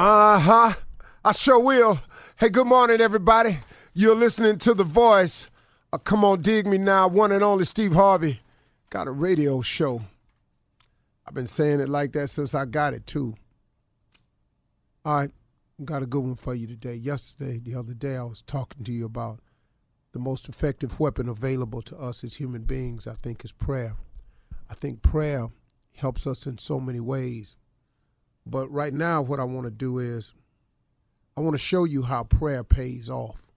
Uh huh. I sure will. Hey, good morning, everybody. You're listening to The Voice. Uh, come on, dig me now. One and only Steve Harvey. Got a radio show. I've been saying it like that since I got it, too. All right. Got a good one for you today. Yesterday, the other day, I was talking to you about the most effective weapon available to us as human beings, I think, is prayer. I think prayer helps us in so many ways. But right now, what I want to do is I want to show you how prayer pays off.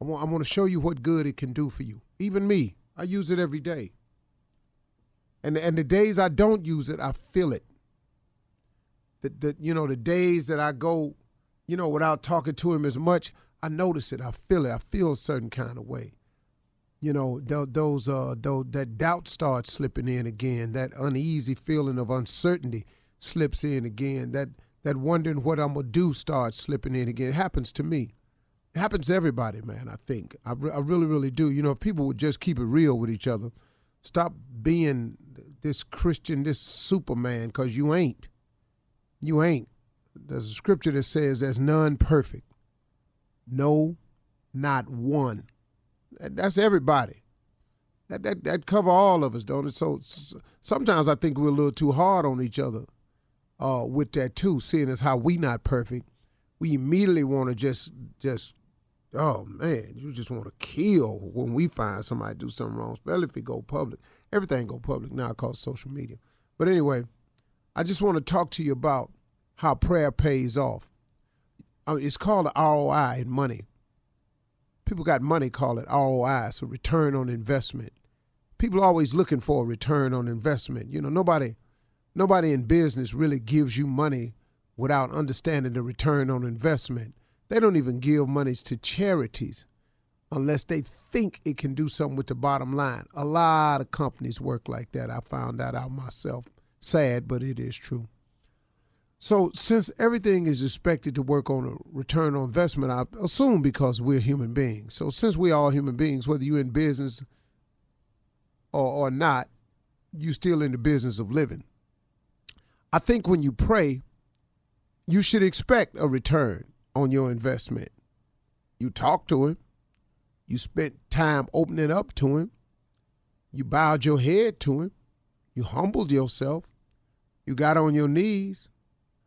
I want, I want to show you what good it can do for you. Even me, I use it every day. And, and the days I don't use it, I feel it. The, the, you know, the days that I go, you know, without talking to him as much, I notice it. I feel it. I feel a certain kind of way. You know, those, uh, those, that doubt starts slipping in again, that uneasy feeling of uncertainty slips in again. That that wondering what I'm gonna do starts slipping in again. It happens to me. It happens to everybody, man. I think I, re- I really, really do. You know, if people would just keep it real with each other, stop being this Christian, this Superman, because you ain't. You ain't. There's a scripture that says there's none perfect. No, not one. That's everybody. That, that that cover all of us, don't it? So sometimes I think we're a little too hard on each other uh, with that too, seeing as how we not perfect, we immediately want to just just oh man, you just want to kill when we find somebody do something wrong, especially if it go public. Everything go public now called social media. But anyway, I just want to talk to you about how prayer pays off. I mean, it's called ROI in money. People got money call it ROI, so return on investment. People always looking for a return on investment. You know, nobody nobody in business really gives you money without understanding the return on investment. They don't even give monies to charities unless they think it can do something with the bottom line. A lot of companies work like that. I found that out myself. Sad, but it is true. So, since everything is expected to work on a return on investment, I assume because we're human beings. So, since we're all human beings, whether you're in business or, or not, you're still in the business of living. I think when you pray, you should expect a return on your investment. You talk to him, you spent time opening up to him, you bowed your head to him, you humbled yourself, you got on your knees.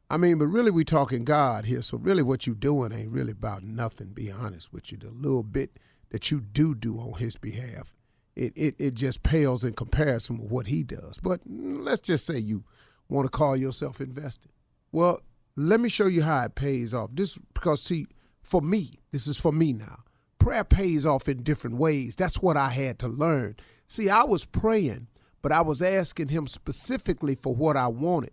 I mean, but really we talking God here, so really what you doing ain't really about nothing, be honest with you. The little bit that you do do on his behalf, it, it, it just pales in comparison with what he does. But let's just say you want to call yourself invested. Well, let me show you how it pays off. This because see, for me, this is for me now. Prayer pays off in different ways. That's what I had to learn. See, I was praying, but I was asking him specifically for what I wanted.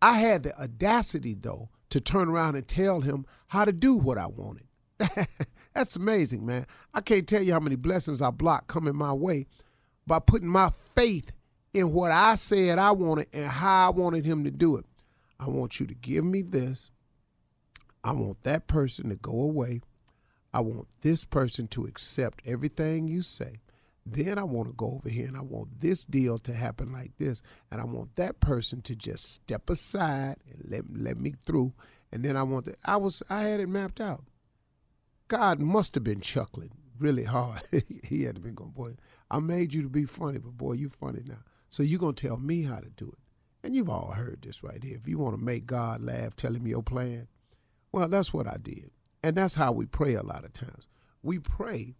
I had the audacity though to turn around and tell him how to do what I wanted. That's amazing, man. I can't tell you how many blessings I blocked coming my way by putting my faith in what I said I wanted and how I wanted him to do it. I want you to give me this. I want that person to go away. I want this person to accept everything you say. Then I want to go over here and I want this deal to happen like this. And I want that person to just step aside and let, let me through. And then I want to, I was, I had it mapped out. God must have been chuckling really hard. he had to be going, boy, I made you to be funny, but boy, you funny now. So you're going to tell me how to do it. And you've all heard this right here. If you want to make God laugh, tell him your plan. Well, that's what I did. And that's how we pray a lot of times. We pray,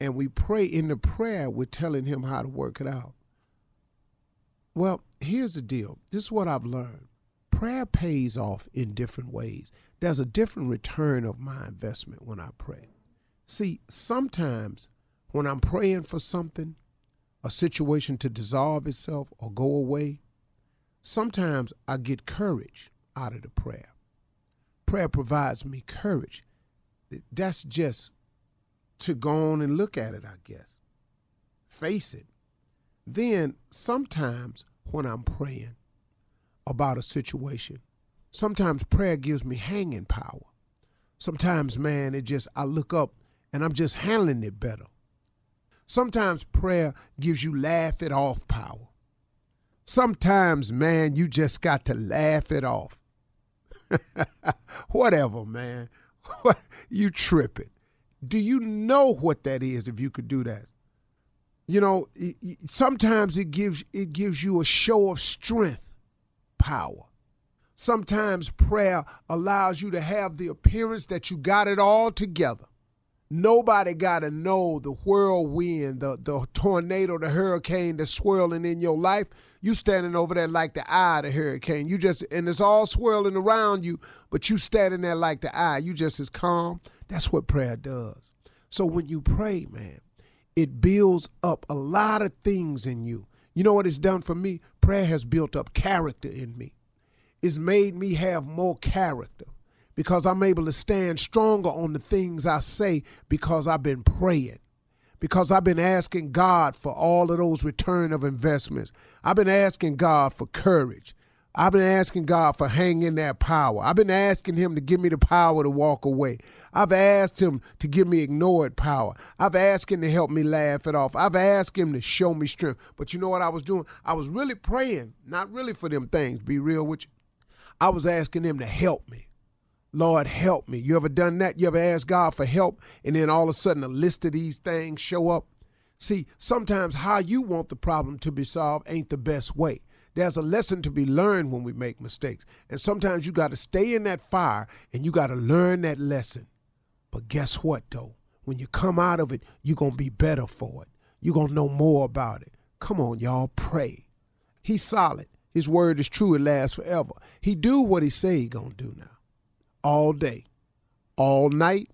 and we pray in the prayer, we're telling him how to work it out. Well, here's the deal this is what I've learned prayer pays off in different ways. There's a different return of my investment when I pray. See, sometimes when I'm praying for something, a situation to dissolve itself or go away, sometimes I get courage out of the prayer. Prayer provides me courage. That's just to go on and look at it, I guess. Face it. Then sometimes when I'm praying about a situation, sometimes prayer gives me hanging power. Sometimes, man, it just, I look up and I'm just handling it better. Sometimes prayer gives you laugh it off power. Sometimes, man, you just got to laugh it off. whatever, man. you tripping. Do you know what that is if you could do that? You know, sometimes it gives it gives you a show of strength, power. Sometimes prayer allows you to have the appearance that you got it all together. Nobody got to know the whirlwind, the, the tornado, the hurricane that's swirling in your life. You standing over there like the eye of the hurricane. You just, and it's all swirling around you, but you standing there like the eye. You just as calm. That's what prayer does. So when you pray, man, it builds up a lot of things in you. You know what it's done for me? Prayer has built up character in me. It's made me have more character because I'm able to stand stronger on the things I say because I've been praying, because I've been asking God for all of those return of investments. I've been asking God for courage. I've been asking God for hanging that power. I've been asking Him to give me the power to walk away. I've asked Him to give me ignored power. I've asked Him to help me laugh it off. I've asked Him to show me strength. But you know what I was doing? I was really praying, not really for them things, be real with you. I was asking Him to help me. Lord, help me. You ever done that? You ever asked God for help and then all of a sudden a list of these things show up? See, sometimes how you want the problem to be solved ain't the best way. There's a lesson to be learned when we make mistakes. And sometimes you got to stay in that fire and you got to learn that lesson. But guess what, though? When you come out of it, you're going to be better for it. You're going to know more about it. Come on, y'all, pray. He's solid. His word is true. It lasts forever. He do what he say he going to do now all day, all night,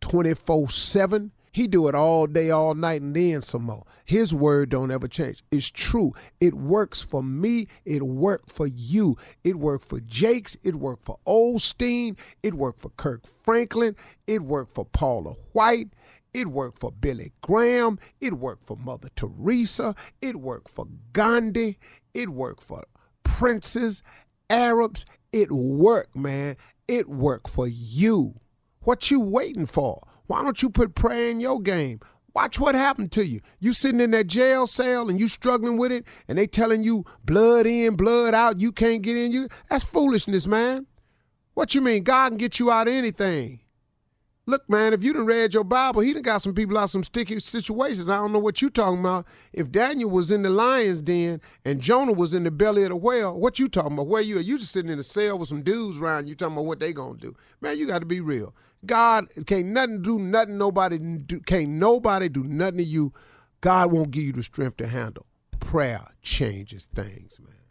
24 7. He do it all day, all night, and then some more. His word don't ever change. It's true. It works for me. It worked for you. It worked for Jakes. It worked for Osteen. It worked for Kirk Franklin. It worked for Paula White. It worked for Billy Graham. It worked for Mother Teresa. It worked for Gandhi. It worked for princes, Arabs. It worked, man. It worked for you. What you waiting for? Why don't you put prayer in your game? Watch what happened to you. You sitting in that jail cell and you struggling with it, and they telling you blood in, blood out, you can't get in. You that's foolishness, man. What you mean? God can get you out of anything. Look, man, if you done read your Bible, he done got some people out some sticky situations. I don't know what you talking about. If Daniel was in the lion's den and Jonah was in the belly of the whale, what you talking about? Where you at? You just sitting in a cell with some dudes around you talking about what they gonna do. Man, you got to be real. God can't nothing do nothing. Nobody do, can't nobody do nothing to you. God won't give you the strength to handle. Prayer changes things, man.